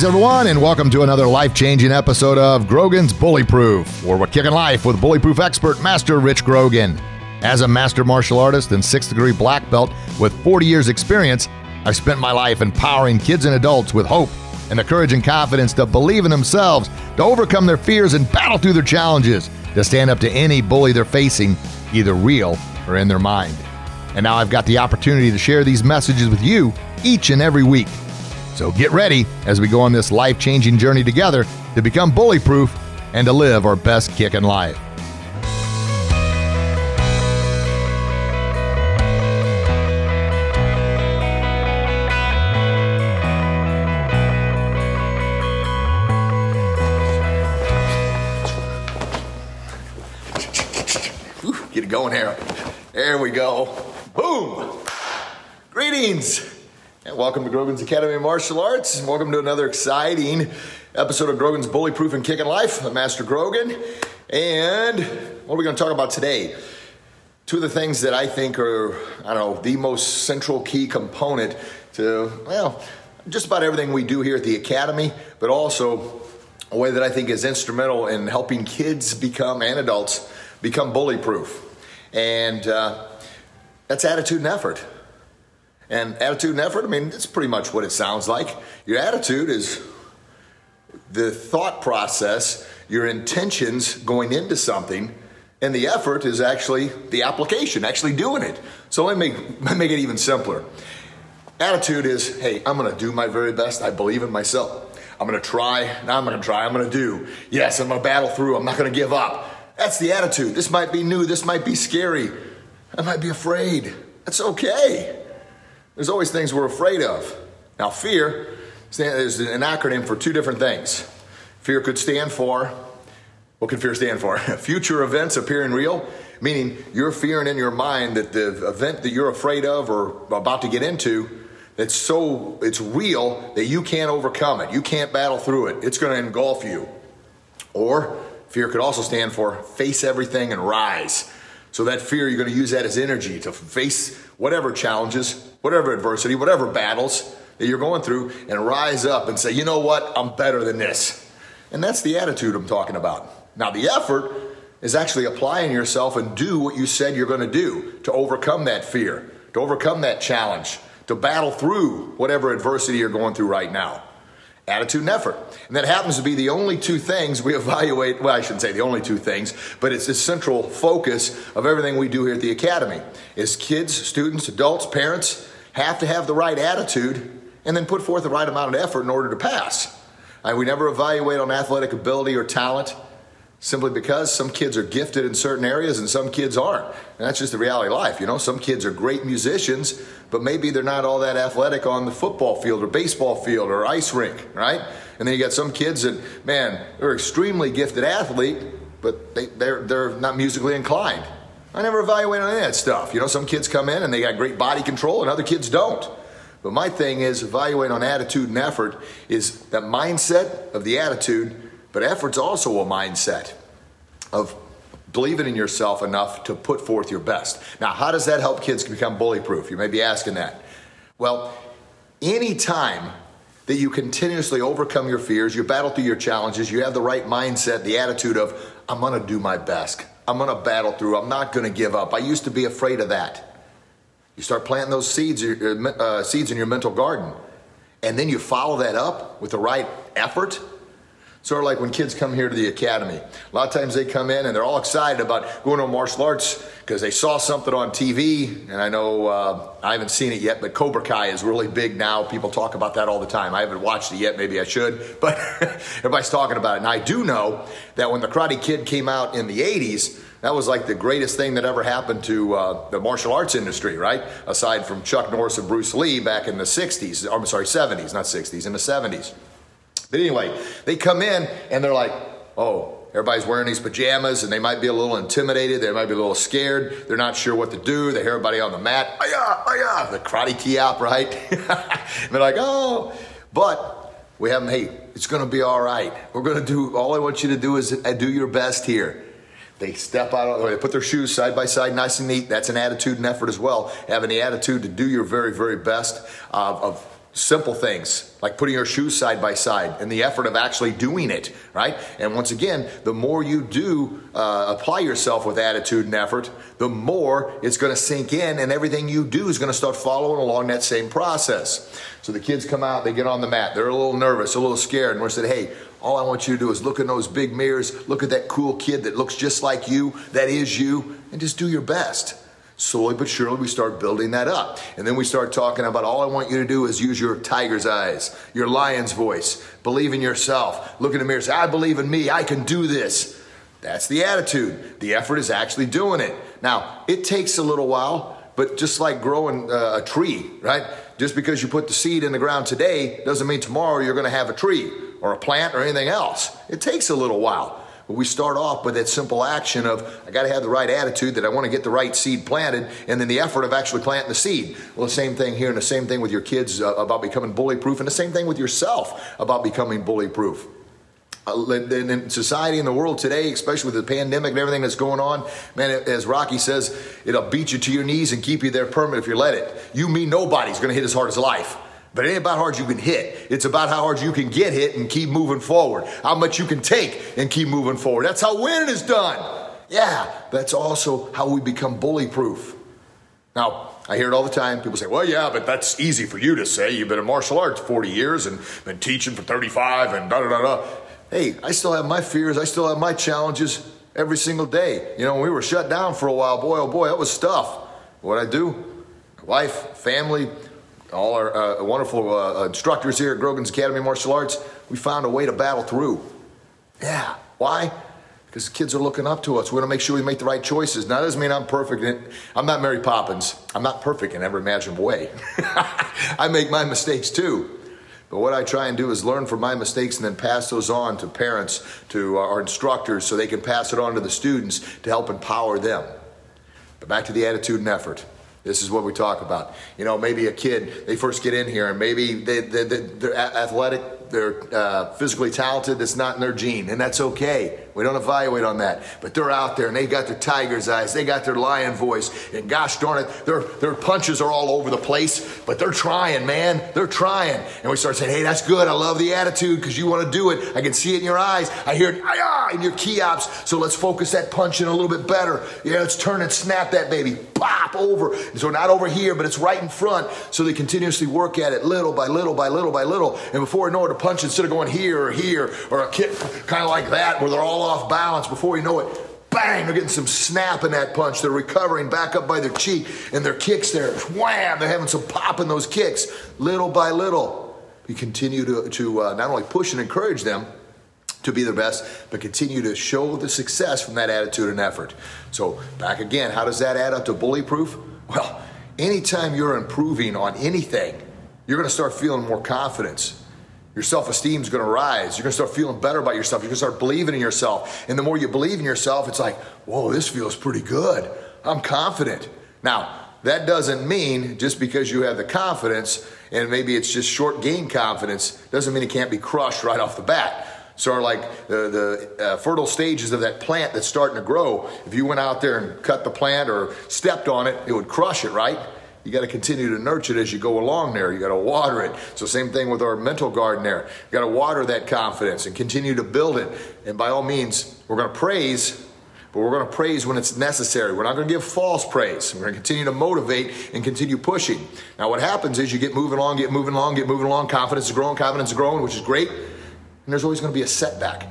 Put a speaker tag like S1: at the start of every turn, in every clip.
S1: Greetings, everyone, and welcome to another life changing episode of Grogan's Bully Proof, where we're kicking life with bully proof expert, Master Rich Grogan. As a master martial artist and sixth degree black belt with 40 years' experience, I've spent my life empowering kids and adults with hope and the courage and confidence to believe in themselves, to overcome their fears and battle through their challenges, to stand up to any bully they're facing, either real or in their mind. And now I've got the opportunity to share these messages with you each and every week. So get ready as we go on this life changing journey together to become bully proof and to live our best kick in life. Ooh, get it going here. There we go. Boom. Greetings. And welcome to Grogan's Academy of Martial Arts. Welcome to another exciting episode of Grogan's Bully Proof and Kicking Life. I'm Master Grogan. And what are we going to talk about today? Two of the things that I think are, I don't know, the most central key component to, well, just about everything we do here at the Academy, but also a way that I think is instrumental in helping kids become and adults become bully proof. And uh, that's attitude and effort. And attitude and effort, I mean, it's pretty much what it sounds like. Your attitude is the thought process, your intentions going into something, and the effort is actually the application, actually doing it. So let me make, make it even simpler. Attitude is, hey, I'm gonna do my very best. I believe in myself. I'm gonna try. Now I'm gonna try. I'm gonna do. Yes, I'm gonna battle through. I'm not gonna give up. That's the attitude. This might be new. This might be scary. I might be afraid. That's okay. There's always things we're afraid of. Now, fear is an acronym for two different things. Fear could stand for, what could fear stand for? Future events appearing real, meaning you're fearing in your mind that the event that you're afraid of or about to get into, that's so, it's real that you can't overcome it. You can't battle through it. It's going to engulf you. Or fear could also stand for face everything and rise. So that fear, you're going to use that as energy to face whatever challenges, whatever adversity, whatever battles that you're going through, and rise up and say, you know what, I'm better than this. And that's the attitude I'm talking about. Now, the effort is actually applying yourself and do what you said you're going to do to overcome that fear, to overcome that challenge, to battle through whatever adversity you're going through right now attitude and effort. And that happens to be the only two things we evaluate. Well, I shouldn't say the only two things, but it's the central focus of everything we do here at the Academy. Is kids, students, adults, parents have to have the right attitude and then put forth the right amount of effort in order to pass. And we never evaluate on athletic ability or talent simply because some kids are gifted in certain areas and some kids aren't. And that's just the reality of life. You know, some kids are great musicians, but maybe they're not all that athletic on the football field or baseball field or ice rink, right? And then you got some kids that, man, they're extremely gifted athlete, but they, they're, they're not musically inclined. I never evaluate on any of that stuff. You know, some kids come in and they got great body control and other kids don't. But my thing is evaluate on attitude and effort is that mindset of the attitude but effort's also a mindset of believing in yourself enough to put forth your best. Now, how does that help kids become bully proof? You may be asking that. Well, anytime that you continuously overcome your fears, you battle through your challenges, you have the right mindset, the attitude of, I'm gonna do my best. I'm gonna battle through. I'm not gonna give up. I used to be afraid of that. You start planting those seeds, uh, seeds in your mental garden, and then you follow that up with the right effort Sort of like when kids come here to the academy. A lot of times they come in and they're all excited about going to martial arts because they saw something on TV. And I know uh, I haven't seen it yet, but Cobra Kai is really big now. People talk about that all the time. I haven't watched it yet. Maybe I should, but everybody's talking about it. And I do know that when the Karate Kid came out in the 80s, that was like the greatest thing that ever happened to uh, the martial arts industry, right? Aside from Chuck Norris and Bruce Lee back in the 60s, I'm sorry, 70s, not 60s, in the 70s. But anyway, they come in and they're like, oh, everybody's wearing these pajamas and they might be a little intimidated. They might be a little scared. They're not sure what to do. They hear everybody on the mat, yeah, oh yeah, the karate out, right? they're like, oh, but we have them, hey, it's going to be all right. We're going to do, all I want you to do is uh, do your best here. They step out, they put their shoes side by side, nice and neat. That's an attitude and effort as well. Having the attitude to do your very, very best uh, of Simple things like putting your shoes side by side and the effort of actually doing it, right? And once again, the more you do uh, apply yourself with attitude and effort, the more it's going to sink in, and everything you do is going to start following along that same process. So the kids come out, they get on the mat, they're a little nervous, a little scared, and we're saying, hey, all I want you to do is look in those big mirrors, look at that cool kid that looks just like you, that is you, and just do your best slowly but surely we start building that up. And then we start talking about all I want you to do is use your tiger's eyes, your lion's voice, believe in yourself, look in the mirror, say, I believe in me, I can do this. That's the attitude. The effort is actually doing it. Now, it takes a little while, but just like growing uh, a tree, right? Just because you put the seed in the ground today doesn't mean tomorrow you're going to have a tree or a plant or anything else. It takes a little while. But we start off with that simple action of I got to have the right attitude that I want to get the right seed planted, and then the effort of actually planting the seed. Well, the same thing here, and the same thing with your kids uh, about becoming bully proof, and the same thing with yourself about becoming bully proof. Uh, in society in the world today, especially with the pandemic and everything that's going on, man, as Rocky says, it'll beat you to your knees and keep you there permanent if you let it. You mean nobody's going to hit as hard as life. But it ain't about how hard you can hit. It's about how hard you can get hit and keep moving forward. How much you can take and keep moving forward. That's how winning is done. Yeah, that's also how we become bully proof. Now, I hear it all the time. People say, well, yeah, but that's easy for you to say. You've been in martial arts 40 years and been teaching for 35 and da da da da. Hey, I still have my fears. I still have my challenges every single day. You know, when we were shut down for a while, boy, oh boy, that was tough. What I do? Wife, family, all our uh, wonderful uh, instructors here at Grogan's Academy of Martial Arts, we found a way to battle through. Yeah. Why? Because kids are looking up to us. We want to make sure we make the right choices. Now, that doesn't mean I'm perfect. I'm not Mary Poppins. I'm not perfect in every imaginable way. I make my mistakes too. But what I try and do is learn from my mistakes and then pass those on to parents, to our instructors, so they can pass it on to the students to help empower them. But back to the attitude and effort. This is what we talk about. You know, maybe a kid, they first get in here and maybe they, they, are athletic, they're uh, physically talented, it's not in their gene, and that's okay. We don't evaluate on that. But they're out there and they got their tiger's eyes, they got their lion voice, and gosh darn it, their, their punches are all over the place, but they're trying, man. They're trying. And we start saying, hey, that's good. I love the attitude because you want to do it. I can see it in your eyes. I hear it in your kihaps. So let's focus that punch in a little bit better. Yeah, let's turn and snap that baby. Pop over. And so not over here, but it's right in front. So they continuously work at it little by little by little by little. And before we know it, a punch instead of going here or here or a kick kind of like that where they're all off balance, before you know it, bang, they're getting some snap in that punch. They're recovering back up by their cheek, and their kicks there, wham, they're having some pop in those kicks, little by little. We continue to, to uh, not only push and encourage them to be their best, but continue to show the success from that attitude and effort. So, back again, how does that add up to bully proof? Well, anytime you're improving on anything, you're going to start feeling more confidence your self esteem is going to rise. You're going to start feeling better about yourself. You're going to start believing in yourself. And the more you believe in yourself, it's like, whoa, this feels pretty good. I'm confident. Now, that doesn't mean just because you have the confidence and maybe it's just short game confidence, doesn't mean it can't be crushed right off the bat. So, like the, the uh, fertile stages of that plant that's starting to grow, if you went out there and cut the plant or stepped on it, it would crush it, right? You got to continue to nurture it as you go along there. You got to water it. So same thing with our mental garden there. You got to water that confidence and continue to build it. And by all means, we're going to praise, but we're going to praise when it's necessary. We're not going to give false praise. We're going to continue to motivate and continue pushing. Now, what happens is you get moving along, get moving along, get moving along. Confidence is growing, confidence is growing, which is great. And there's always going to be a setback.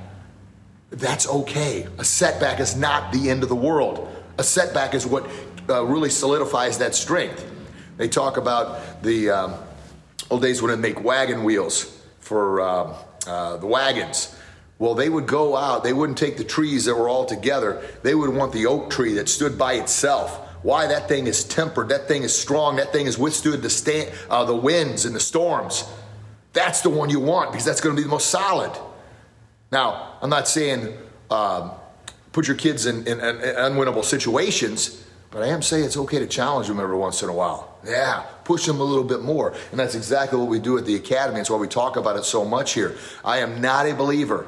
S1: That's okay. A setback is not the end of the world. A setback is what uh, really solidifies that strength. They talk about the um, old days when they make wagon wheels for um, uh, the wagons. Well, they would go out, they wouldn't take the trees that were all together. They would want the oak tree that stood by itself. Why? That thing is tempered, that thing is strong, that thing has withstood the, sta- uh, the winds and the storms. That's the one you want because that's going to be the most solid. Now, I'm not saying um, put your kids in, in, in unwinnable situations, but I am saying it's okay to challenge them every once in a while. Yeah, push them a little bit more. And that's exactly what we do at the Academy. That's why we talk about it so much here. I am not a believer.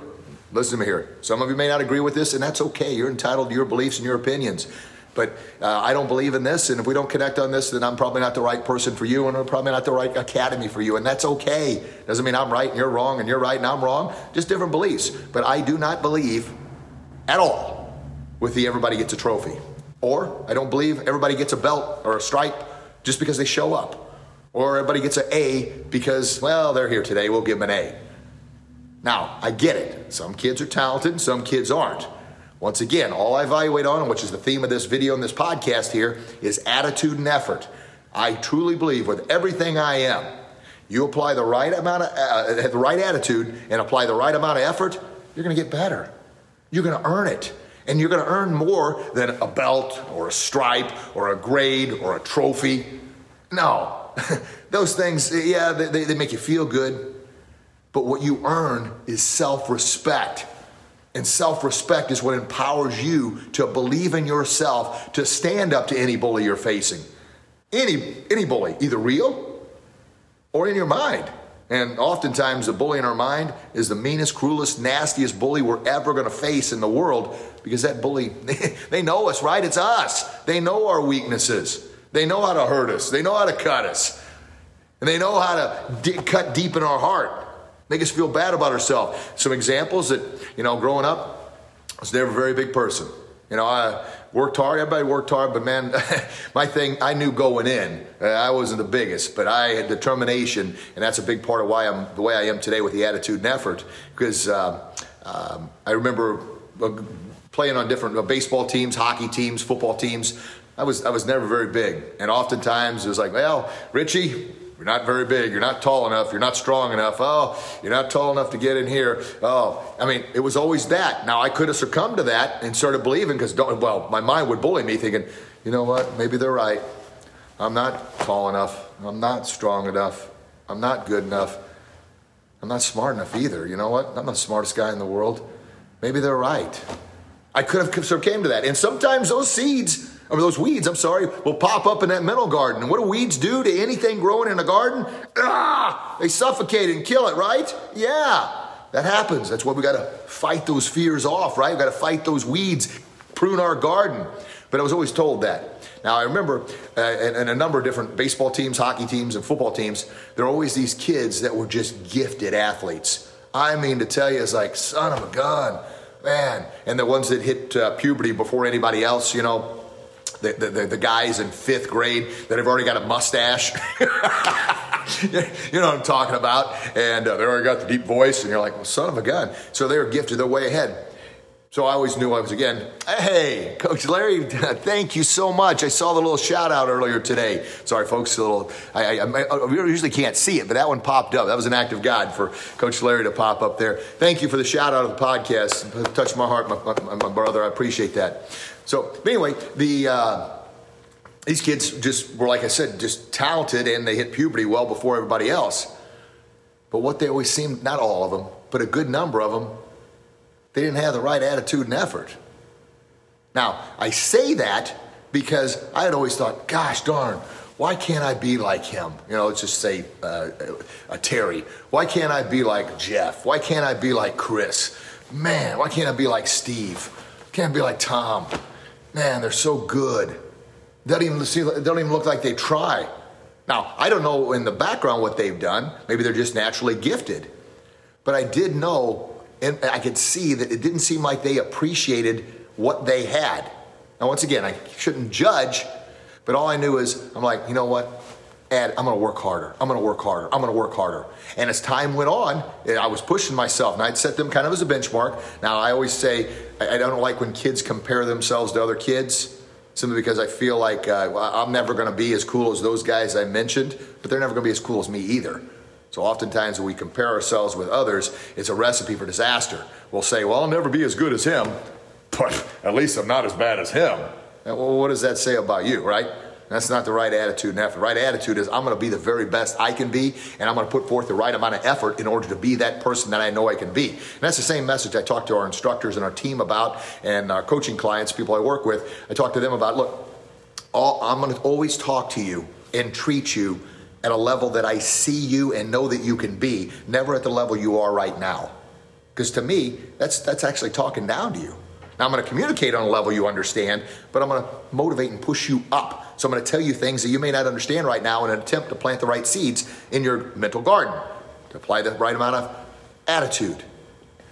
S1: Listen to me here. Some of you may not agree with this, and that's okay. You're entitled to your beliefs and your opinions. But uh, I don't believe in this, and if we don't connect on this, then I'm probably not the right person for you, and I'm probably not the right academy for you, and that's okay. Doesn't mean I'm right and you're wrong, and you're right and I'm wrong. Just different beliefs. But I do not believe at all with the everybody gets a trophy, or I don't believe everybody gets a belt or a stripe just because they show up, or everybody gets an A because well they're here today, we'll give them an A. Now I get it. Some kids are talented, and some kids aren't. Once again, all I evaluate on, which is the theme of this video and this podcast here, is attitude and effort. I truly believe with everything I am, you apply the right amount of uh, the right attitude and apply the right amount of effort, you're going to get better. You're going to earn it. And you're going to earn more than a belt or a stripe or a grade or a trophy. No, those things, yeah, they, they make you feel good. But what you earn is self respect. And self respect is what empowers you to believe in yourself, to stand up to any bully you're facing. Any, any bully, either real or in your mind. And oftentimes, the bully in our mind is the meanest, cruelest, nastiest bully we're ever going to face in the world because that bully, they, know us, right? It's us. They know our weaknesses. They know how to hurt us. They know how to cut us. And they know how to cut deep in our heart make us feel bad about ourselves. Some examples that, you know, growing up, I was never a very big person. You know, I worked hard, everybody worked hard, but man, my thing, I knew going in, uh, I wasn't the biggest, but I had determination, and that's a big part of why I'm the way I am today with the attitude and effort. Because uh, um, I remember uh, playing on different uh, baseball teams, hockey teams, football teams. I was I was never very big, and oftentimes it was like, well, Richie, you're not very big. You're not tall enough. You're not strong enough. Oh, you're not tall enough to get in here. Oh, I mean, it was always that. Now, I could have succumbed to that and started believing because, well, my mind would bully me thinking, you know what? Maybe they're right. I'm not tall enough. I'm not strong enough. I'm not good enough. I'm not smart enough either. You know what? I'm not the smartest guy in the world. Maybe they're right. I could have came to that. And sometimes those seeds or those weeds, I'm sorry, will pop up in that mental garden. And what do weeds do to anything growing in a garden? Ah, they suffocate and kill it, right? Yeah, that happens. That's why we got to fight those fears off, right? We got to fight those weeds, prune our garden. But I was always told that. Now, I remember uh, in, in, a number of different baseball teams, hockey teams, and football teams, there are always these kids that were just gifted athletes. I mean, to tell you, it's like, son of a gun, man. And the ones that hit uh, puberty before anybody else, you know, the, the, the, guys in fifth grade that have already got a mustache. you know what I'm talking about? And uh, they already got the deep voice, and you're like, well, son of a gun. So they were gifted, they're way ahead. So I always knew I was again, hey, Coach Larry, thank you so much. I saw the little shout out earlier today. Sorry, folks, a little, I, I, I, usually can't see it, but that one popped up. That was an act of God for Coach Larry to pop up there. Thank you for the shout out of the podcast. It touched my heart, my, my, my brother. I appreciate that. So, anyway, the. Uh, these kids just were, like I said, just talented and they hit puberty well before everybody else. But what they always seemed, not all of them, but a good number of them, they didn't have the right attitude and effort. Now, I say that because I had always thought, gosh darn, why can't I be like him? You know, let's just say uh, a Terry. Why can't I be like Jeff? Why can't I be like Chris? Man, why can't I be like Steve? Can't be like Tom. Man, they're so good. Don't even see, don't even look like they try. Now, I don't know in the background what they've done. Maybe they're just naturally gifted. But I did know and I could see that it didn't seem like they appreciated what they had. Now, once again, I shouldn't judge, but all I knew is I'm like, you know what? Ed, I'm gonna work harder. I'm gonna work harder. I'm gonna work harder. And as time went on, I was pushing myself, and I'd set them kind of as a benchmark. Now, I always say I don't like when kids compare themselves to other kids, simply because I feel like uh, I'm never gonna be as cool as those guys I mentioned, but they're never gonna be as cool as me either. So oftentimes when we compare ourselves with others, it's a recipe for disaster. We'll say, well, I'll never be as good as him, but at least I'm not as bad as him. And, well, what does that say about you, right? That's not the right attitude and effort. The right attitude is I'm going to be the very best I can be, and I'm going to put forth the right amount of effort in order to be that person that I know I can be. And that's the same message I talk to our instructors and our team about, and our coaching clients, people I work with. I talk to them about, look, all, I'm going to always talk to you and treat you at a level that I see you and know that you can be, never at the level you are right now. Because to me, that's that's actually talking down to you. Now, I'm going to communicate on a level you understand, but I'm going to motivate and push you up. So, I'm going to tell you things that you may not understand right now in an attempt to plant the right seeds in your mental garden, to apply the right amount of attitude.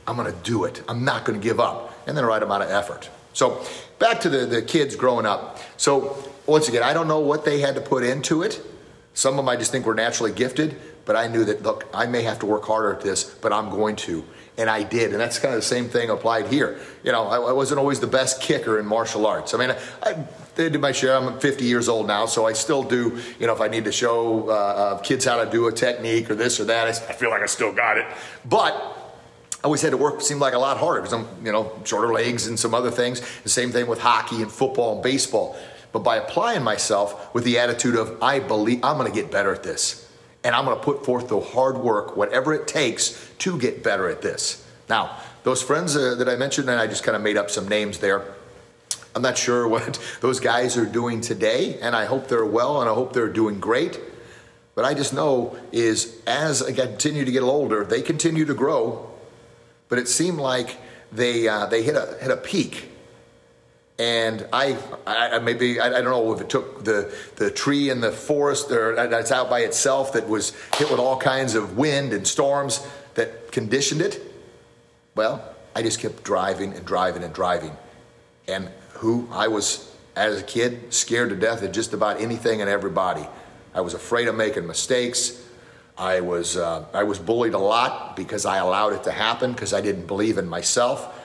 S1: I'm going to do it. I'm not going to give up. And then the right amount of effort. So, back to the, the kids growing up. So, once again, I don't know what they had to put into it. Some of them I just think were naturally gifted, but I knew that, look, I may have to work harder at this, but I'm going to and I did. And that's kind of the same thing applied here. You know, I, I wasn't always the best kicker in martial arts. I mean, I, I did my share. I'm 50 years old now, so I still do. You know, if I need to show uh, uh, kids how to do a technique or this or that, I, I feel like I still got it. But I always had to work seemed like a lot harder because I'm, you know, shorter legs and some other things. The same thing with hockey and football and baseball. But by applying myself with the attitude of I believe I'm going to get better at this and I'm going to put forth the hard work, whatever it takes to get better at this. Now, those friends uh, that I mentioned, and I just kind of made up some names there. I'm not sure what those guys are doing today, and I hope they're well and I hope they're doing great. But I just know is as I continue to get older, they continue to grow. But it seemed like they uh, they hit a hit a peak and I, I maybe I, don't know if it took the the tree in the forest or that's out by itself that was hit with all kinds of wind and storms that conditioned it. Well, I just kept driving and driving and driving, and who I was as a kid scared to death of just about anything and everybody. I was afraid of making mistakes. I was uh, I was bullied a lot because I allowed it to happen because I didn't believe in myself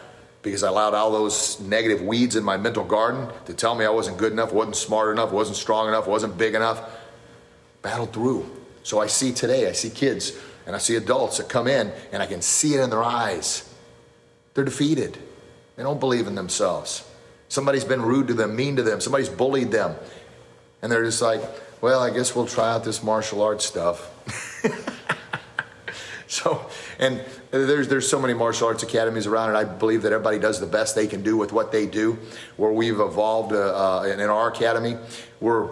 S1: because I allowed all those negative weeds in my mental garden to tell me I wasn't good enough, wasn't smart enough, wasn't strong enough, wasn't big enough. Battled through. So I see today, I see kids and I see adults that come in and I can see it in their eyes. They're defeated. They don't believe in themselves. Somebody's been rude to them, mean to them, somebody's bullied them. And they're just like, well, I guess we'll try out this martial arts stuff. so, and there's, there's so many martial arts academies around, and I believe that everybody does the best they can do with what they do. Where we've evolved uh, uh, in, in our academy, we're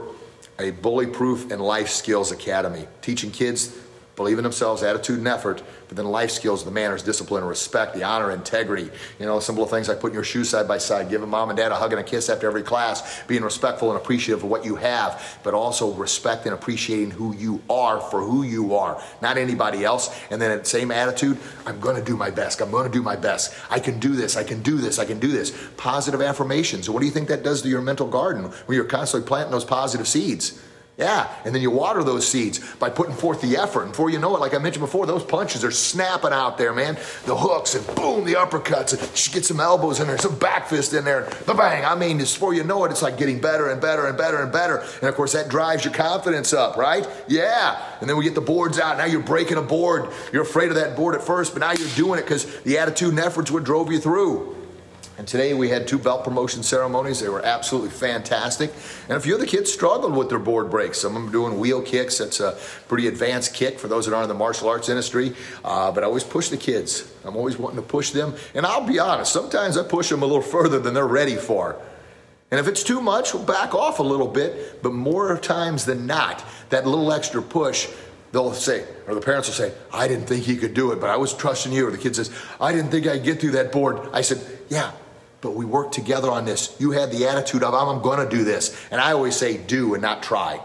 S1: a bully proof and life skills academy, teaching kids believe in themselves, attitude and effort, but then life skills, the manners, discipline, respect, the honor, integrity. You know, simple things like putting your shoes side by side, giving mom and dad a hug and a kiss after every class, being respectful and appreciative of what you have, but also respect and appreciating who you are for who you are, not anybody else. And then at same attitude, I'm going to do my best. I'm going to do my best. I can do this. I can do this. I can do this. Positive affirmations. What do you think that does to your mental garden when you're constantly planting those positive seeds? Yeah, and then you water those seeds by putting forth the effort. And before you know it, like I mentioned before, those punches are snapping out there, man. The hooks and boom, the uppercuts. And get some elbows in there, some back fist in there. And bang! I mean, before you know it, it's like getting better and better and better and better. And of course, that drives your confidence up, right? Yeah. And then we get the boards out. Now you're breaking a board. You're afraid of that board at first, but now you're doing it because the attitude and efforts what drove you through. And today we had two belt promotion ceremonies. They were absolutely fantastic. And a few of the kids struggled with their board breaks. Some of them doing wheel kicks. That's a pretty advanced kick for those that aren't in the martial arts industry. Uh, but I always push the kids. I'm always wanting to push them. And I'll be honest, sometimes I push them a little further than they're ready for. And if it's too much, we'll back off a little bit. But more times than not, that little extra push they'll say, or the parents will say, I didn't think he could do it, but I was trusting you. Or the kid says, I didn't think I'd get through that board. I said, Yeah, but we worked together on this. You had the attitude of, I'm going to do this. And I always say, do and not try.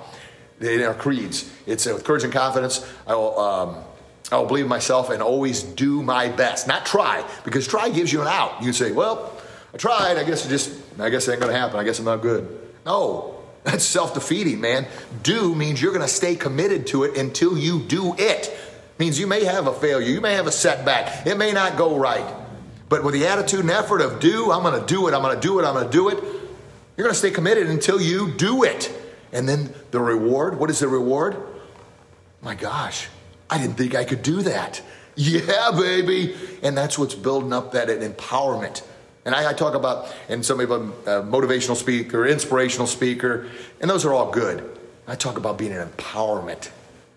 S1: In our creeds, it's with courage and confidence. I will, um, I will believe in myself and always do my best, not try, because try gives you an out. You say, well, I tried. I guess it just, I guess it ain't going to happen. I guess I'm not good. No, that's self defeating, man. Do means you're going to stay committed to it until you do it. Means you may have a failure, you may have a setback, it may not go right. But with the attitude and effort of do, I'm going to do it, I'm going to do it, I'm going to do it, you're going to stay committed until you do it. And then the reward, what is the reward? My gosh, I didn't think I could do that. Yeah, baby. And that's what's building up that empowerment. And I, I talk about, and somebody about uh, a motivational speaker, inspirational speaker, and those are all good. I talk about being an empowerment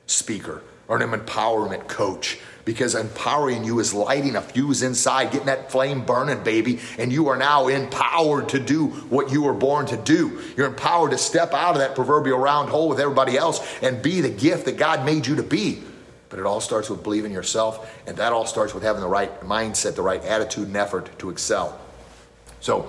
S1: speaker or an empowerment coach because empowering you is lighting a fuse inside, getting that flame burning, baby. And you are now empowered to do what you were born to do. You're empowered to step out of that proverbial round hole with everybody else and be the gift that God made you to be. But it all starts with believing yourself, and that all starts with having the right mindset, the right attitude and effort to excel. So,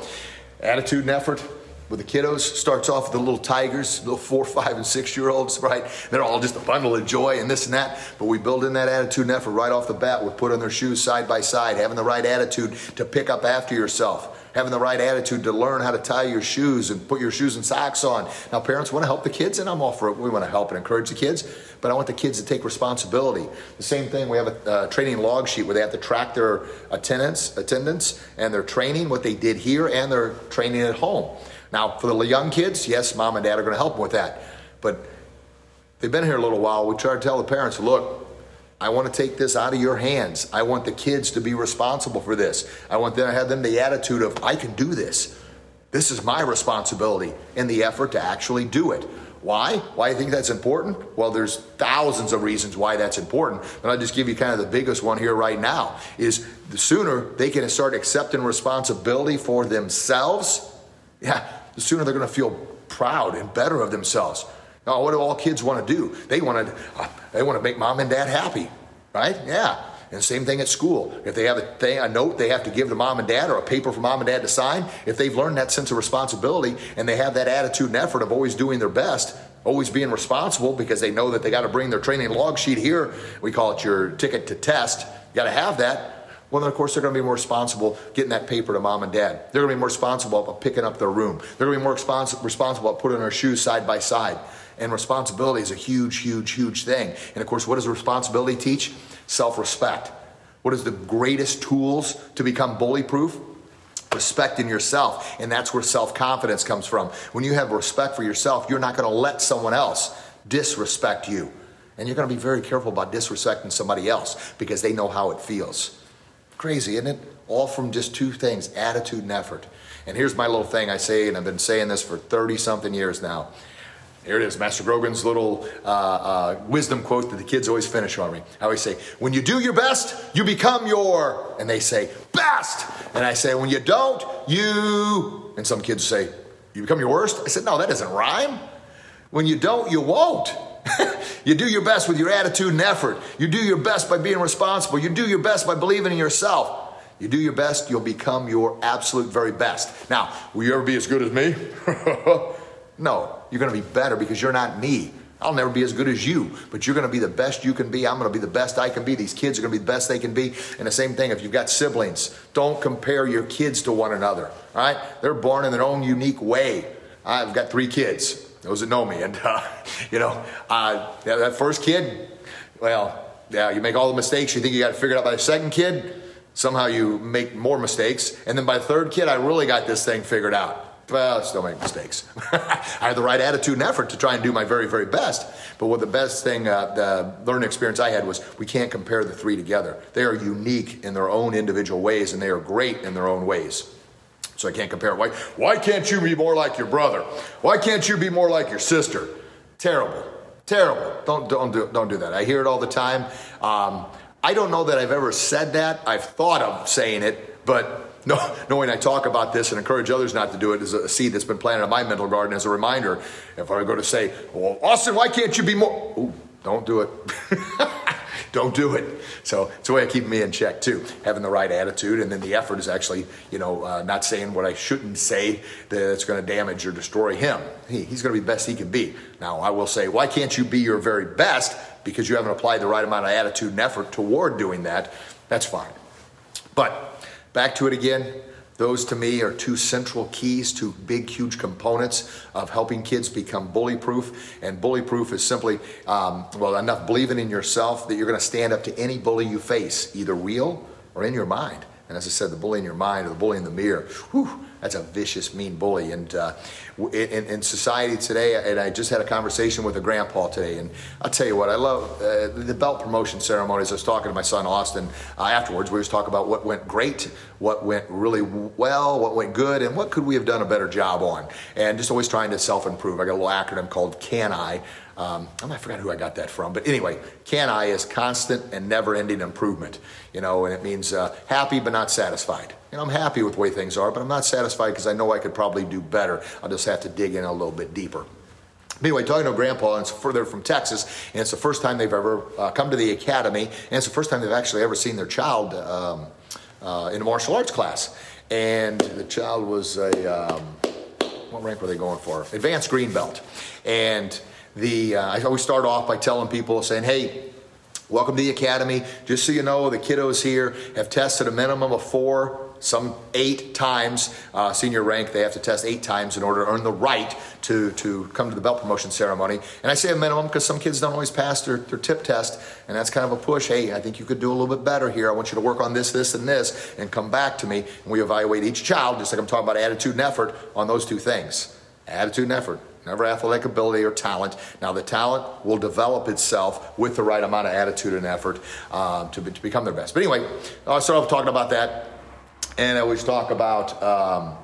S1: attitude and effort with the kiddos starts off with the little tigers, little four, five, and six year olds, right? They're all just a bundle of joy and this and that. But we build in that attitude and effort right off the bat. We put on their shoes side by side, having the right attitude to pick up after yourself having the right attitude to learn how to tie your shoes and put your shoes and socks on. Now, parents want to help the kids, and I'm all for it. We want to help and encourage the kids, but I want the kids to take responsibility. The same thing, we have a uh, training log sheet where they have to track their attendance, attendance and their training, what they did here, and their training at home. Now, for the young kids, yes, mom and dad are going to help them with that. But they've been here a little while. We try to tell the parents, look, I want to take this out of your hands. I want the kids to be responsible for this. I want them to have them the attitude of, I can do this. This is my responsibility in the effort to actually do it. Why? Why do you think that's important? Well, there's thousands of reasons why that's important, but I'll just give you kind of the biggest one here right now is the sooner they can start accepting responsibility for themselves, yeah, the sooner they're going to feel proud and better of themselves. Now, what do all kids want to do? They want to, uh, they want to make mom and dad happy, right? Yeah. And same thing at school. If they have a, a note they have to give to mom and dad or a paper for mom and dad to sign, if they've learned that sense of responsibility and they have that attitude and effort of always doing their best, always being responsible because they know that they got to bring their training log sheet here. We call it your ticket to test. You got to have that. Well, then, of course, they're going to be more responsible getting that paper to mom and dad. They're going to be more responsible about picking up their room. They're going to be more respons- responsible about putting their shoes side by side. And responsibility is a huge, huge, huge thing. And of course, what does responsibility teach? Self respect. What is the greatest tools to become bully proof? Respect in yourself. And that's where self confidence comes from. When you have respect for yourself, you're not going to let someone else disrespect you. And you're going to be very careful about disrespecting somebody else because they know how it feels. Crazy, isn't it? All from just two things attitude and effort. And here's my little thing I say, and I've been saying this for 30 something years now. Here it is, Master Grogan's little uh, uh, wisdom quote that the kids always finish on me. I always say, When you do your best, you become your, and they say, best. And I say, When you don't, you, and some kids say, You become your worst? I said, No, that doesn't rhyme. When you don't, you won't. you do your best with your attitude and effort. You do your best by being responsible. You do your best by believing in yourself. You do your best, you'll become your absolute very best. Now, will you ever be as good as me? no, you're going to be better because you're not me. I'll never be as good as you, but you're going to be the best you can be. I'm going to be the best I can be. These kids are going to be the best they can be. And the same thing, if you've got siblings, don't compare your kids to one another. All right? They're born in their own unique way. I've got three kids those that know me. And, uh, you know, uh, that first kid, well, yeah, you make all the mistakes you think you got to figure it out by the second kid. Somehow you make more mistakes. And then by the third kid, I really got this thing figured out. Well, still make mistakes. I had the right attitude and effort to try and do my very, very best. But what the best thing, uh, the learning experience I had was we can't compare the three together. They are unique in their own individual ways and they are great in their own ways. So I can't compare. Why, why can't you be more like your brother? Why can't you be more like your sister? Terrible. Terrible. Don't, don't, do, don't do that. I hear it all the time. Um, I don't know that I've ever said that. I've thought of saying it, but no, knowing I talk about this and encourage others not to do it is a seed that's been planted in my mental garden as a reminder. If I go to say, well, Austin, why can't you be more? Ooh, don't do it. don't do it. So it's a way of keeping me in check too, having the right attitude, and then the effort is actually, you know, uh, not saying what I shouldn't say that's going to damage or destroy him. He, he's going to be the best he can be. Now I will say, why can't you be your very best because you haven't applied the right amount of attitude and effort toward doing that? That's fine. But back to it again. Those to me are two central keys, two big, huge components of helping kids become bully proof. And bully proof is simply, um, well, enough believing in yourself that you're going to stand up to any bully you face, either real or in your mind. And as I said, the bully in your mind or the bully in the mirror, whew, that's a vicious, mean bully. And uh, in, in, society today, and I just had a conversation with a grandpa today, and I'll tell you what, I love uh, the belt promotion ceremonies. I was talking to my son Austin uh, afterwards. We was talking about what went great, what went really well, what went good, and what could we have done a better job on. And just always trying to self-improve. I got a little acronym called CAN I. Um, I forgot who I got that from, but anyway, CAN I is constant and never-ending improvement. You know, and it means uh, happy but not satisfied. You know, I'm happy with the way things are, but I'm not satisfied because I know I could probably do better. I'll just have to dig in a little bit deeper. Anyway, talking to Grandpa, and it's further from Texas, and it's the first time they've ever uh, come to the academy, and it's the first time they've actually ever seen their child um, uh, in a martial arts class. and the child was a um, what rank were they going for? Advanced green belt, and the uh, I always start off by telling people saying, "Hey, welcome to the academy. Just so you know, the kiddos here have tested a minimum of four some eight times uh, senior rank. They have to test eight times in order to earn the right to, to come to the belt promotion ceremony. And I say a minimum because some kids don't always pass their, their tip test, and that's kind of a push. Hey, I think you could do a little bit better here. I want you to work on this, this, and this, and come back to me. And we evaluate each child, just like I'm talking about attitude and effort, on those two things attitude and effort never athletic ability or talent. Now, the talent will develop itself with the right amount of attitude and effort um, to, be, to become their best. But anyway, I'll start off talking about that. And I always talk about um,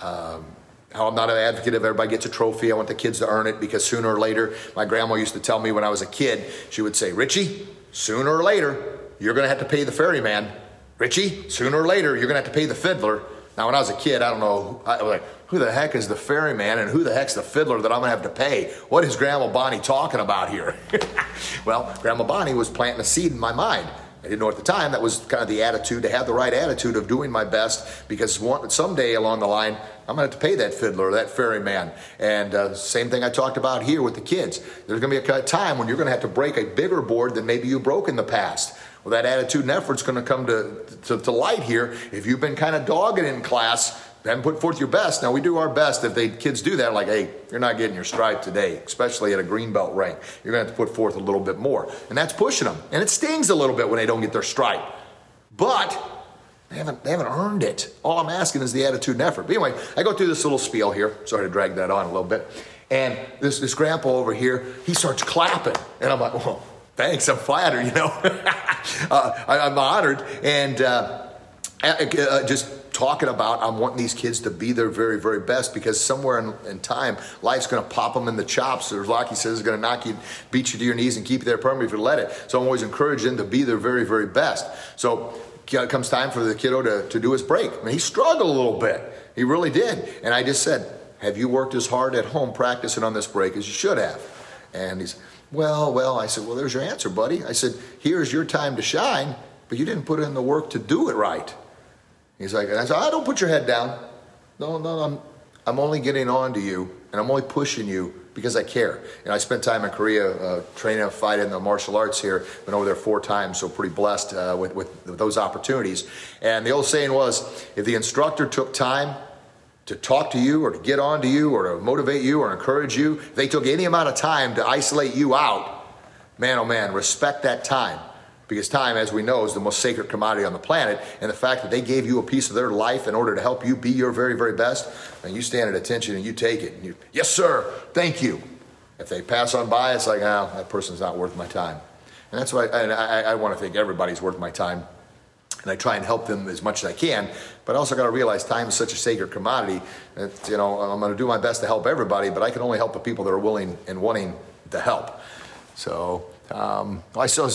S1: um, how I'm not an advocate of everybody gets a trophy. I want the kids to earn it because sooner or later, my grandma used to tell me when I was a kid, she would say, Richie, sooner or later, you're going to have to pay the ferryman. Richie, sooner or later, you're going to have to pay the fiddler. Now, when I was a kid, I don't know, I was like, who the heck is the ferryman and who the heck's the fiddler that I'm gonna have to pay? What is Grandma Bonnie talking about here? well, Grandma Bonnie was planting a seed in my mind. I didn't know at the time that was kind of the attitude to have the right attitude of doing my best because one, someday along the line I'm going to have to pay that fiddler that ferryman. And uh, same thing I talked about here with the kids. There's going to be a time when you're going to have to break a bigger board than maybe you broke in the past. Well, that attitude and effort is going to come to, to, to light here. If you've been kind of dogging in class, haven't put forth your best. Now we do our best. If the kids do that, like, hey, you're not getting your stripe today, especially at a green belt rank. You're gonna have to put forth a little bit more, and that's pushing them. And it stings a little bit when they don't get their stripe, but they haven't they haven't earned it. All I'm asking is the attitude and effort. But anyway, I go through this little spiel here. Sorry to drag that on a little bit. And this this grandpa over here, he starts clapping, and I'm like, well, thanks, I'm flattered, you know. uh, I, am honored, and uh, uh, just talking about I'm wanting these kids to be their very, very best because somewhere in, in time, life's going to pop them in the chops. Or Rocky says, is going to knock you, beat you to your knees and keep you there permanently if you let it. So I'm always encouraging them to be their very, very best. So it comes time for the kiddo to, to do his break. I mean, he struggled a little bit. He really did. And I just said, have you worked as hard at home practicing on this break as you should have? And he's, well, well, I said, well, there's your answer, buddy. I said, here's your time to shine, but you didn't put in the work to do it right. He's like, and I said, oh, don't put your head down. No, no, I'm, I'm only getting on to you, and I'm only pushing you because I care. And I spent time in Korea uh, training and fighting in the martial arts here. Been over there four times, so pretty blessed uh, with, with, with those opportunities. And the old saying was, if the instructor took time to talk to you or to get on to you or to motivate you or encourage you, if they took any amount of time to isolate you out, man, oh man, respect that time because time, as we know, is the most sacred commodity on the planet. And the fact that they gave you a piece of their life in order to help you be your very, very best, and you stand at attention and you take it. And you, yes, sir, thank you. If they pass on by, it's like, oh, that person's not worth my time. And that's why I, I, I want to think everybody's worth my time. And I try and help them as much as I can. But I also got to realize time is such a sacred commodity that, you know, I'm going to do my best to help everybody, but I can only help the people that are willing and wanting to help. So um, I saw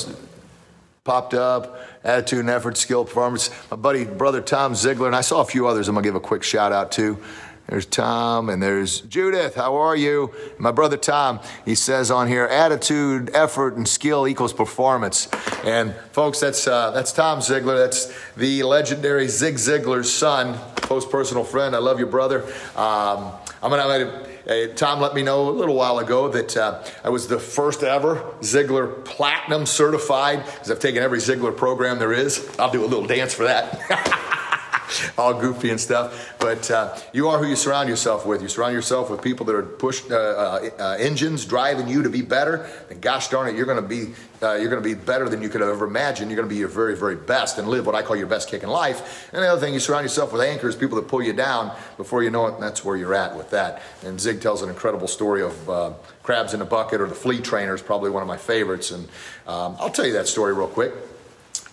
S1: popped up, attitude and effort, skill, performance. My buddy, brother Tom Ziglar, and I saw a few others I'm gonna give a quick shout out to. There's Tom and there's Judith. How are you? My brother Tom, he says on here, attitude, effort, and skill equals performance. And folks, that's uh, that's Tom Ziglar. That's the legendary Zig Ziglar's son, close personal friend. I love you, brother. Um, I'm gonna. Uh, Tom let me know a little while ago that uh, I was the first ever Ziglar Platinum certified because I've taken every Ziglar program there is. I'll do a little dance for that. all goofy and stuff. But uh, you are who you surround yourself with. You surround yourself with people that are push uh, uh, uh engines driving you to be better. And gosh darn it, you're going to be uh, you're going to be better than you could ever imagined. You're going to be your very very best and live what I call your best kick in life. And the other thing, you surround yourself with anchors, people that pull you down. Before you know it, that's where you're at with that. And Zig tells an incredible story of uh, crabs in a bucket or the flea trainer is probably one of my favorites. And um, I'll tell you that story real quick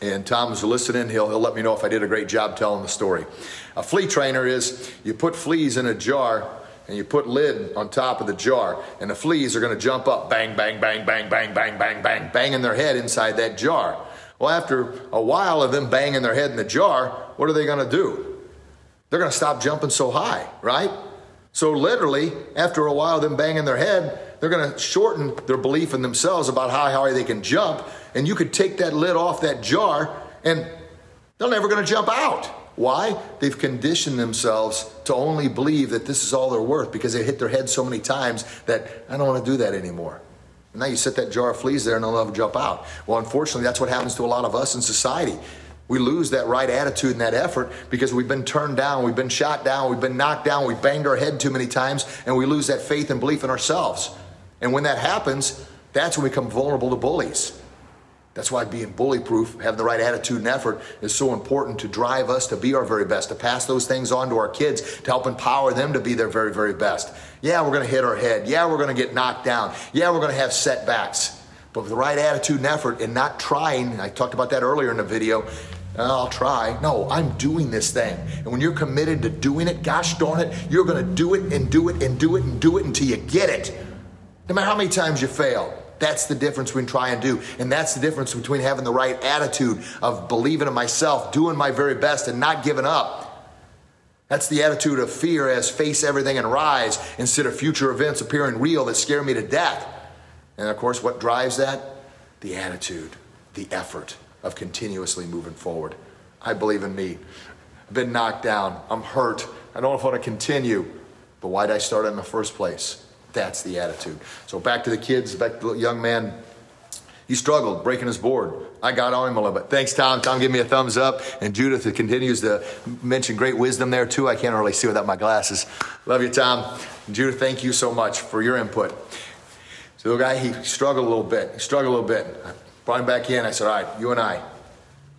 S1: and Tom's listening. He'll, he'll let me know if I did a great job telling the story. A flea trainer is you put fleas in a jar and you put lid on top of the jar, and the fleas are going to jump up, bang, bang, bang, bang, bang, bang, bang, bang, banging their head inside that jar. Well, after a while of them banging their head in the jar, what are they going to do? They're going to stop jumping so high, right? So, literally, after a while them banging their head, they're going to shorten their belief in themselves about how high they can jump and you could take that lid off that jar and they're never going to jump out. Why? They've conditioned themselves to only believe that this is all they're worth because they hit their head so many times that I don't want to do that anymore. And now you set that jar of fleas there and they'll never jump out. Well, unfortunately, that's what happens to a lot of us in society. We lose that right attitude and that effort because we've been turned down, we've been shot down, we've been knocked down, we've banged our head too many times, and we lose that faith and belief in ourselves. And when that happens, that's when we become vulnerable to bullies. That's why being bully proof, having the right attitude and effort is so important to drive us to be our very best, to pass those things on to our kids, to help empower them to be their very, very best. Yeah, we're going to hit our head. Yeah, we're going to get knocked down. Yeah, we're going to have setbacks. But with the right attitude and effort and not trying, I talked about that earlier in the video, uh, I'll try. No, I'm doing this thing. And when you're committed to doing it, gosh darn it, you're going to do it and do it and do it and do it until you get it. No matter how many times you fail. That's the difference between try and do. And that's the difference between having the right attitude of believing in myself, doing my very best, and not giving up. That's the attitude of fear as face everything and rise instead of future events appearing real that scare me to death. And of course, what drives that? The attitude, the effort of continuously moving forward. I believe in me. I've been knocked down. I'm hurt. I don't know if I want to continue. But why did I start in the first place? That's the attitude. So back to the kids, back to the young man. He struggled breaking his board. I got on him a little bit. Thanks, Tom. Tom gave me a thumbs up. And Judith continues to mention great wisdom there, too. I can't really see without my glasses. Love you, Tom. And Judith, thank you so much for your input. So the guy, he struggled a little bit. He struggled a little bit. I brought him back in. I said, all right, you and I,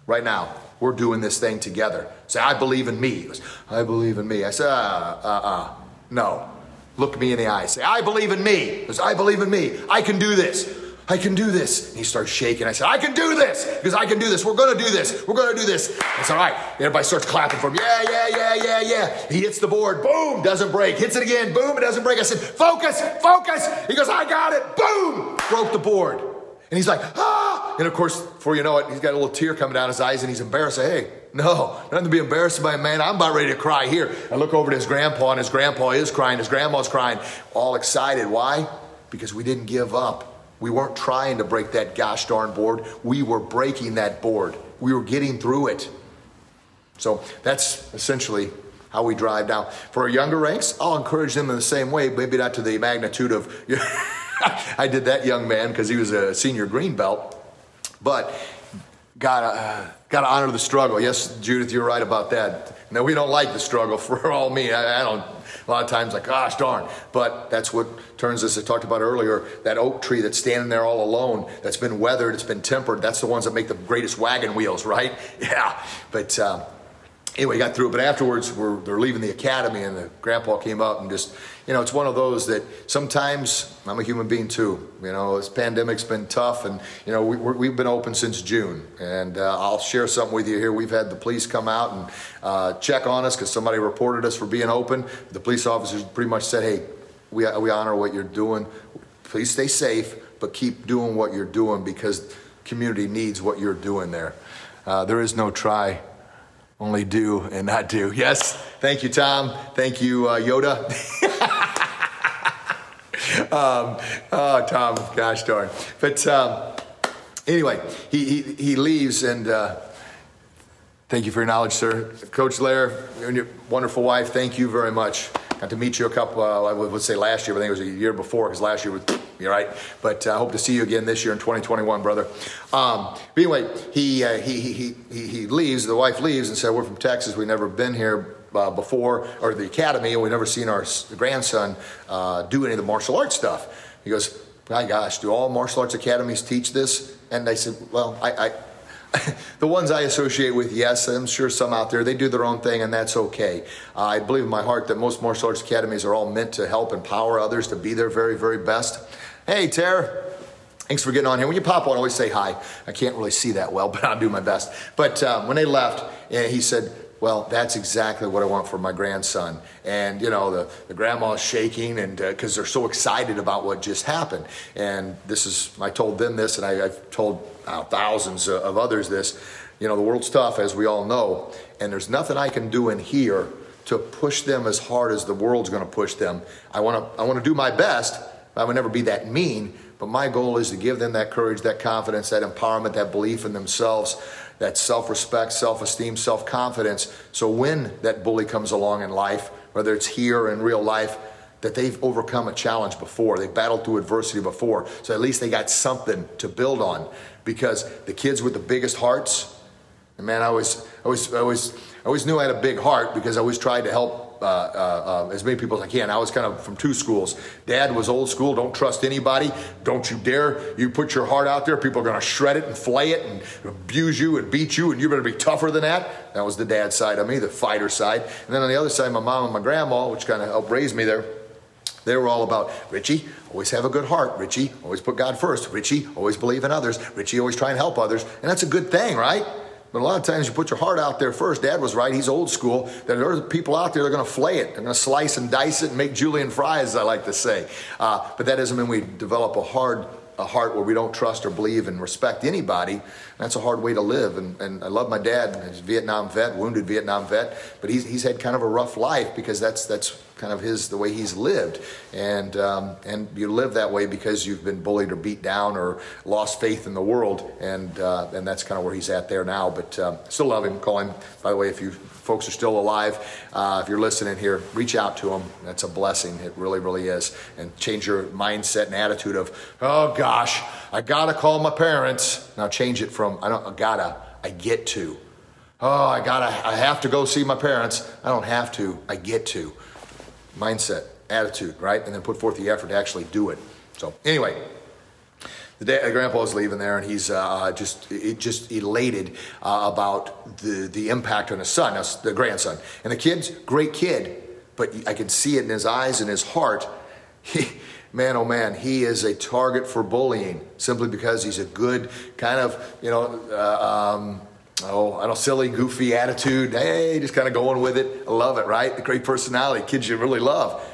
S1: right now, we're doing this thing together. Say, I believe in me. He goes, I believe in me. I said, uh, uh, uh, no. Look me in the eye. Say, I believe in me. Because I believe in me. I can do this. I can do this. And he starts shaking. I said, I can do this because I can do this. We're going to do this. We're going to do this. It's all right. Everybody starts clapping for him. Yeah, yeah, yeah, yeah, yeah. He hits the board. Boom. Doesn't break. Hits it again. Boom. It doesn't break. I said, focus, focus. He goes, I got it. Boom. Broke the board. And he's like, ah. And of course, before you know it, he's got a little tear coming down his eyes and he's embarrassed. Hey, no, nothing to be embarrassed by, man. I'm about ready to cry here. I look over to his grandpa, and his grandpa is crying. His grandma's crying, all excited. Why? Because we didn't give up. We weren't trying to break that gosh darn board. We were breaking that board. We were getting through it. So that's essentially how we drive. Now, for our younger ranks, I'll encourage them in the same way, maybe not to the magnitude of. I did that young man because he was a senior green belt, but gotta uh, gotta honor the struggle. Yes, Judith, you're right about that. No, we don't like the struggle for all me. I, I, don't. A lot of times, like, gosh darn. But that's what turns us. I talked about earlier. That oak tree that's standing there all alone, that's been weathered, it's been tempered. That's the ones that make the greatest wagon wheels, right? Yeah. But. Um, anyway, got through it. But afterwards, we're, they're leaving the academy, and the grandpa came up and just, you know, it's one of those that sometimes I'm a human being too. You know, this pandemic's been tough, and you know, we, have been open since June. And uh, I'll share something with you here. We've had the police come out and uh, check on us because somebody reported us for being open. The police officers pretty much said, "Hey, we we honor what you're doing. Please stay safe, but keep doing what you're doing because community needs what you're doing there." Uh, there is no try only do and not do. Yes. Thank you, Tom. Thank you, uh, Yoda. um, oh, Tom, gosh darn. But um, anyway, he, he, he leaves and uh, thank you for your knowledge, sir. Coach Lair, and your wonderful wife, thank you very much. Got to meet you a couple, uh, I would say last year, but I think it was a year before because last year was you right? But I uh, hope to see you again this year in 2021, brother. Um, but anyway, he, uh, he, he, he, he leaves, the wife leaves and said, We're from Texas. We've never been here uh, before, or the academy, and we've never seen our grandson uh, do any of the martial arts stuff. He goes, My gosh, do all martial arts academies teach this? And I said, Well, I, I the ones I associate with, yes, I'm sure some out there, they do their own thing, and that's okay. Uh, I believe in my heart that most martial arts academies are all meant to help empower others to be their very, very best. Hey, Tara. Thanks for getting on here. When you pop on, always say hi. I can't really see that well, but I'll do my best. But um, when they left, he said, well, that's exactly what I want for my grandson. And, you know, the, the grandma's shaking and because uh, they're so excited about what just happened. And this is, I told them this, and I, have told uh, thousands of others this. You know, the world's tough, as we all know. And there's nothing I can do in here to push them as hard as the world's going to push them. I want to I want to do my best, I would never be that mean, but my goal is to give them that courage, that confidence, that empowerment, that belief in themselves, that self respect, self esteem, self confidence. So when that bully comes along in life, whether it's here or in real life, that they've overcome a challenge before. They've battled through adversity before. So at least they got something to build on. Because the kids with the biggest hearts, and man, I always, I always, I always, I always knew I had a big heart because I always tried to help uh, uh, uh, as many people as I can. I was kind of from two schools. Dad was old school. Don't trust anybody. Don't you dare. You put your heart out there. People are going to shred it and flay it and abuse you and beat you, and you better be tougher than that. That was the dad side of me, the fighter side. And then on the other side, my mom and my grandma, which kind of helped raise me there. They were all about Richie, always have a good heart. Richie, always put God first. Richie, always believe in others. Richie, always try and help others. And that's a good thing, right? But a lot of times you put your heart out there first. Dad was right. He's old school. There are people out there that are going to flay it. They're going to slice and dice it and make julienne fries, as I like to say. Uh, but that doesn't mean we develop a hard a heart where we don't trust or believe and respect anybody. That's a hard way to live. And, and I love my dad. He's a Vietnam vet, wounded Vietnam vet, but he's, he's had kind of a rough life because that's that's kind of his the way he's lived. And um, and you live that way because you've been bullied or beat down or lost faith in the world. And uh, and that's kind of where he's at there now. But um, still love him. Call him. By the way, if you folks are still alive, uh, if you're listening here, reach out to them. That's a blessing. It really, really is. And change your mindset and attitude of, oh gosh, I gotta call my parents. Now change it from I don't I gotta, I get to. Oh, I gotta, I have to go see my parents. I don't have to, I get to. Mindset, attitude, right? And then put forth the effort to actually do it. So anyway, the grandpa is leaving there, and he's uh, just just elated uh, about the the impact on his son, the grandson, and the kid's great kid, but I can see it in his eyes and his heart. He, man, oh man, he is a target for bullying simply because he's a good kind of you know. Uh, um, oh, I don't silly, goofy attitude. Hey, just kind of going with it. I love it, right? The great personality, kids you really love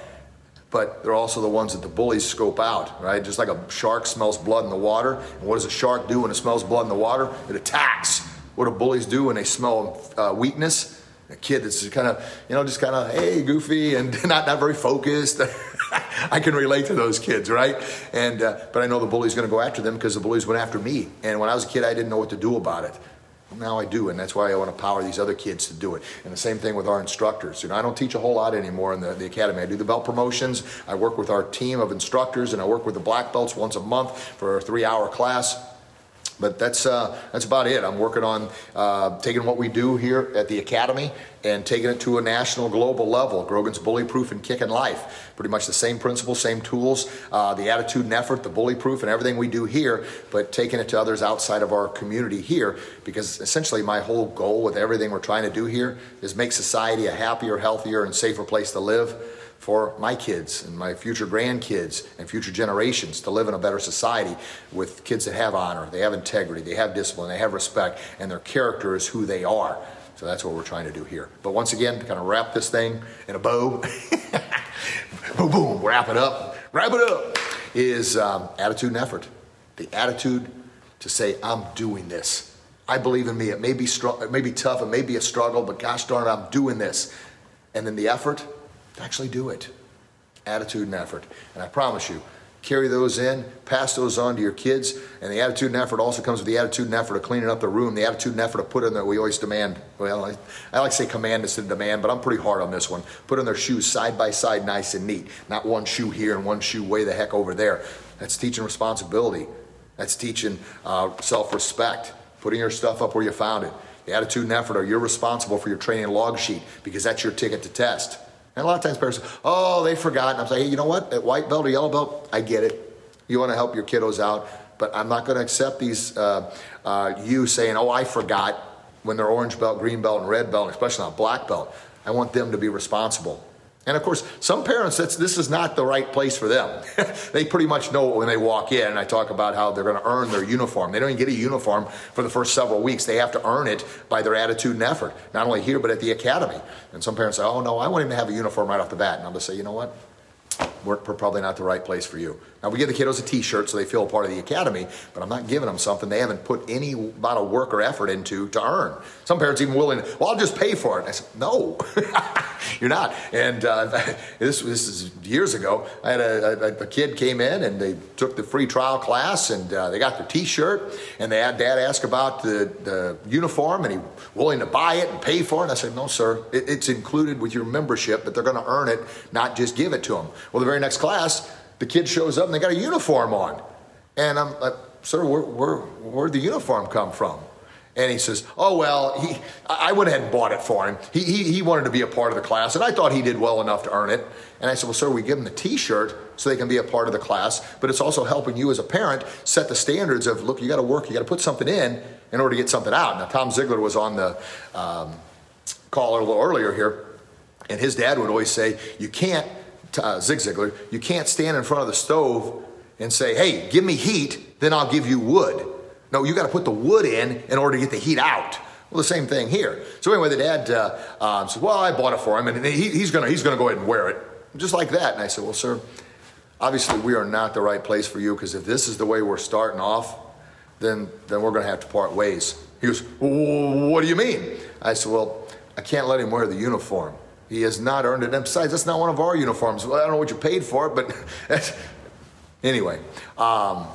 S1: but they're also the ones that the bullies scope out, right? Just like a shark smells blood in the water. And what does a shark do when it smells blood in the water? It attacks. What do bullies do when they smell uh, weakness? A kid that's kind of, you know, just kind of, hey, goofy and not, not very focused. I can relate to those kids, right? And uh, but I know the bully's going to go after them because the bullies went after me. And when I was a kid, I didn't know what to do about it. Now I do, and that's why I want to power these other kids to do it. And the same thing with our instructors. You know, I don't teach a whole lot anymore in the, the academy. I do the belt promotions. I work with our team of instructors, and I work with the black belts once a month for a three-hour class. But that's uh, that's about it. I'm working on uh, taking what we do here at the academy and taking it to a national, global level. Grogan's bully proof and kicking life. Pretty much the same principles, same tools, uh, the attitude and effort, the bully proof, and everything we do here, but taking it to others outside of our community here. Because essentially, my whole goal with everything we're trying to do here is make society a happier, healthier, and safer place to live for my kids and my future grandkids and future generations to live in a better society with kids that have honor, they have integrity, they have discipline, they have respect, and their character is who they are. So that's what we're trying to do here. But once again, to kind of wrap this thing in a bow, boom, boom, wrap it up, wrap it up, is um, attitude and effort. The attitude to say, I'm doing this. I believe in me. It may be strong, it may be tough, it may be a struggle, but gosh darn I'm doing this. And then the effort actually do it. Attitude and effort. And I promise you, carry those in, pass those on to your kids. And the attitude and effort also comes with the attitude and effort of cleaning up the room, the attitude and effort of putting that we always demand. Well, I, I like to say command instead of demand, but I'm pretty hard on this one. Putting their shoes side by side, nice and neat. Not one shoe here and one shoe way the heck over there. That's teaching responsibility. That's teaching uh, self respect, putting your stuff up where you found it. The attitude and effort are you're responsible for your training log sheet because that's your ticket to test. And a lot of times parents, oh, they forgot. And I'm saying, hey, you know what? At white belt or yellow belt, I get it. You want to help your kiddos out, but I'm not going to accept these uh, uh, you saying, oh, I forgot when they're orange belt, green belt, and red belt, especially not black belt. I want them to be responsible. And of course, some parents, this is not the right place for them. they pretty much know when they walk in. And I talk about how they're going to earn their uniform. They don't even get a uniform for the first several weeks. They have to earn it by their attitude and effort, not only here, but at the academy. And some parents say, oh, no, I want him to have a uniform right off the bat. And I'm going to say, you know what? We're probably not the right place for you. Now, we give the kiddos a t shirt so they feel a part of the academy, but I'm not giving them something they haven't put any amount of work or effort into to earn. Some parents even willing, well, I'll just pay for it. I said, no, you're not. And uh, this, this is years ago. I had a, a, a, kid came in and they took the free trial class and uh, they got their t shirt and they had dad ask about the, the uniform and he willing to buy it and pay for it. And I said, no, sir, it, it's included with your membership, but they're going to earn it, not just give it to them. Well, the very next class, the kid shows up and they got a uniform on. And I'm like, sir, where, where, where'd the uniform come from? And he says, oh, well, he, I went ahead and bought it for him. He, he, he wanted to be a part of the class, and I thought he did well enough to earn it. And I said, well, sir, we give him the t-shirt so they can be a part of the class, but it's also helping you as a parent set the standards of, look, you got to work, you got to put something in in order to get something out. Now, Tom Ziglar was on the um, call a little earlier here, and his dad would always say, you can't uh, Zig Ziglar, you can't stand in front of the stove and say, hey, give me heat, then I'll give you wood. No, you got to put the wood in in order to get the heat out. Well, the same thing here. So anyway, the dad uh, um, said, well, I bought it for him, and he, he's going he's gonna go ahead and wear it. Just like that. And I said, well, sir, obviously we are not the right place for you because if this is the way we're starting off, then, then we're going to have to part ways. He goes, what do you mean? I said, well, I can't let him wear the uniform. He has not earned it. And besides, that's not one of our uniforms. Well, I don't know what you paid for it, but anyway. Um,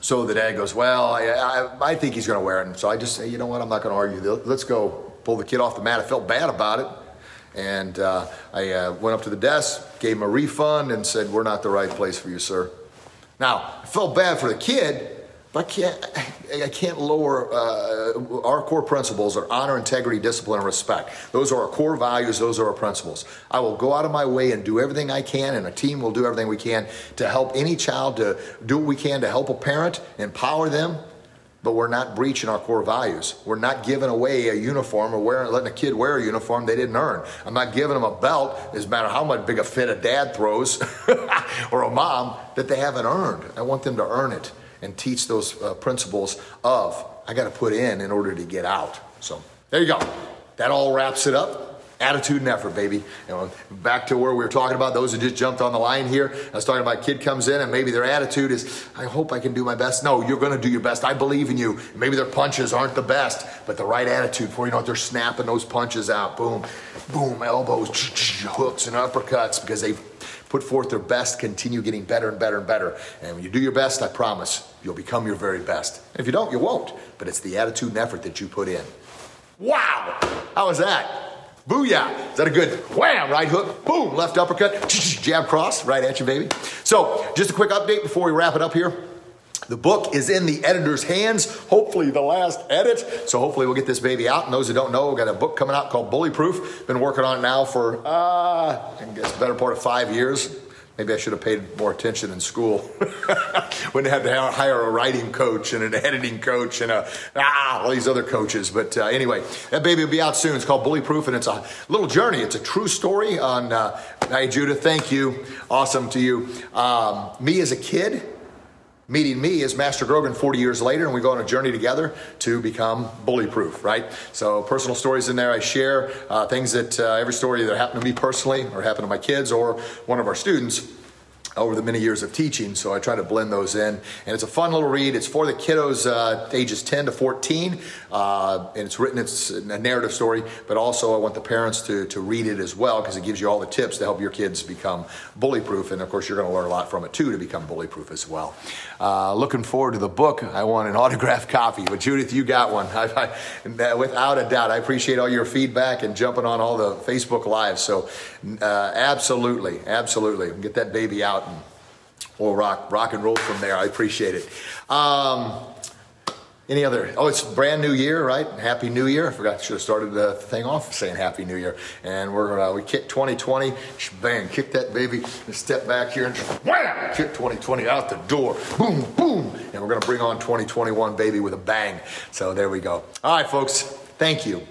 S1: so the dad goes, Well, I, I, I think he's going to wear it. And so I just say, You know what? I'm not going to argue. Let's go pull the kid off the mat. I felt bad about it. And uh, I uh, went up to the desk, gave him a refund, and said, We're not the right place for you, sir. Now, I felt bad for the kid I can't, I can't lower uh, our core principles are honor, integrity, discipline, and respect. Those are our core values. Those are our principles. I will go out of my way and do everything I can, and a team will do everything we can to help any child to do what we can to help a parent, empower them. But we're not breaching our core values. We're not giving away a uniform or wearing, letting a kid wear a uniform they didn't earn. I'm not giving them a belt, doesn't matter how much big a fit a dad throws or a mom, that they haven't earned. I want them to earn it and teach those uh, principles of I got to put in in order to get out. So there you go. That all wraps it up. Attitude and effort, baby. Back to where we were talking about those who just jumped on the line here. I was talking about a kid comes in and maybe their attitude is, I hope I can do my best. No, you're going to do your best. I believe in you. Maybe their punches aren't the best, but the right attitude for you know they're snapping those punches out. Boom, boom, elbows, hooks and uppercuts because they put forth their best, continue getting better and better and better. And when you do your best, I promise you'll become your very best. And if you don't, you won't. But it's the attitude and effort that you put in. Wow! How was that? Booyah! Is that a good wham? Right hook, boom, left uppercut, jab cross, right at you, baby. So, just a quick update before we wrap it up here. The book is in the editor's hands, hopefully the last edit. So hopefully we'll get this baby out. And those who don't know, we've got a book coming out called Bully Proof. Been working on it now for, uh, I guess, the better part of five years. Maybe I should have paid more attention in school. Wouldn't have to hire a writing coach and an editing coach and a, ah, all these other coaches. But uh, anyway, that baby will be out soon. It's called Bully Proof, and it's a little journey. It's a true story on, uh, hey, Judith, thank you. Awesome to you. Um, me as a kid, meeting me as Master Grogan 40 years later, and we go on a journey together to become bully proof, right? So, personal stories in there. I share uh, things that uh, every story that happened to me personally or happened to my kids or one of our students over the many years of teaching. So I try to blend those in. And it's a fun little read. It's for the kiddos uh, ages 10 to 14. Uh, and it's written, it's a narrative story, but also I want the parents to, to read it as well because it gives you all the tips to help your kids become bully proof. And of course, you're going to learn a lot from it too to become bully proof as well. Uh, looking forward to the book. I want an autographed copy. But Judith, you got one. I, I, without a doubt. I appreciate all your feedback and jumping on all the Facebook Lives. So uh, absolutely, absolutely. Get that baby out and we'll rock, rock and roll from there. I appreciate it. Um, any other? Oh, it's brand new year, right? Happy New Year. I forgot, should have started the thing off saying Happy New Year. And we're, uh, we kick 2020, bang, kick that baby, and step back here and wham, kick 2020 out the door. Boom, boom. And we're to bring on 2021, baby, with a bang. So there we go. All right, folks, thank you.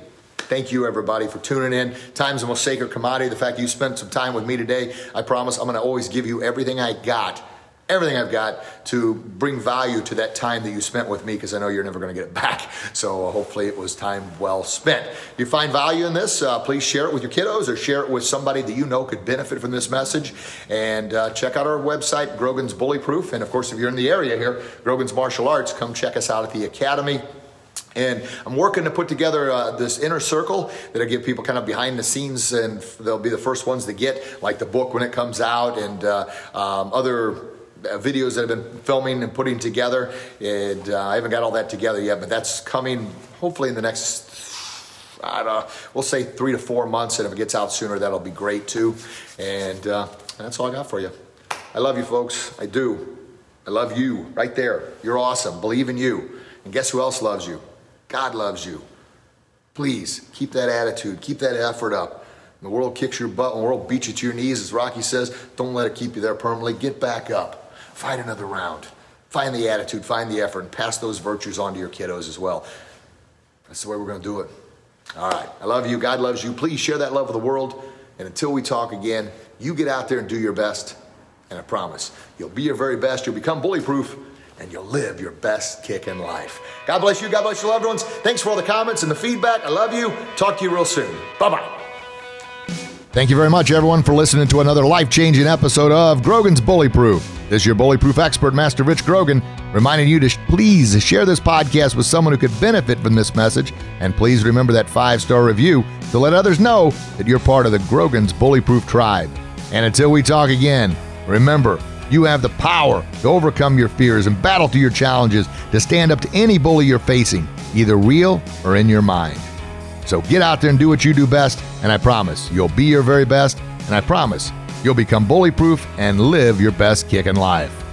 S1: Thank you, everybody, for tuning in. Time's the most sacred commodity. The fact you spent some time with me today, I promise I'm going to always give you everything I got everything I've got to bring value to that time that you spent with me because I know you're never going to get it back. So uh, hopefully it was time well spent. If you find value in this, uh, please share it with your kiddos or share it with somebody that you know could benefit from this message. And uh, check out our website, Grogan's Bully Proof. And of course, if you're in the area here, Grogan's Martial Arts, come check us out at the Academy. And I'm working to put together uh, this inner circle that I give people kind of behind the scenes, and they'll be the first ones to get, like the book when it comes out, and uh, um, other uh, videos that I've been filming and putting together. And uh, I haven't got all that together yet, but that's coming hopefully in the next. I don't know, we'll say three to four months, and if it gets out sooner, that'll be great too. And uh, that's all I got for you. I love you, folks. I do. I love you right there. You're awesome. Believe in you. And guess who else loves you? God loves you. Please keep that attitude, keep that effort up. When the world kicks your butt, when the world beats you to your knees, as Rocky says, don't let it keep you there permanently. Get back up. Fight another round. Find the attitude, find the effort, and pass those virtues on to your kiddos as well. That's the way we're going to do it. All right. I love you. God loves you. Please share that love with the world. And until we talk again, you get out there and do your best. And I promise, you'll be your very best. You'll become bully proof and you'll live your best kick in life. God bless you. God bless your loved ones. Thanks for all the comments and the feedback. I love you. Talk to you real soon. Bye bye. Thank you very much, everyone, for listening to another life changing episode of Grogan's Bully Proof. This is your bully proof expert, Master Rich Grogan, reminding you to sh- please share this podcast with someone who could benefit from this message. And please remember that five star review to let others know that you're part of the Grogan's Bully Proof tribe. And until we talk again, remember, you have the power to overcome your fears and battle through your challenges to stand up to any bully you're facing, either real or in your mind. So get out there and do what you do best, and I promise you'll be your very best, and I promise You'll become bully proof and live your best kick in life.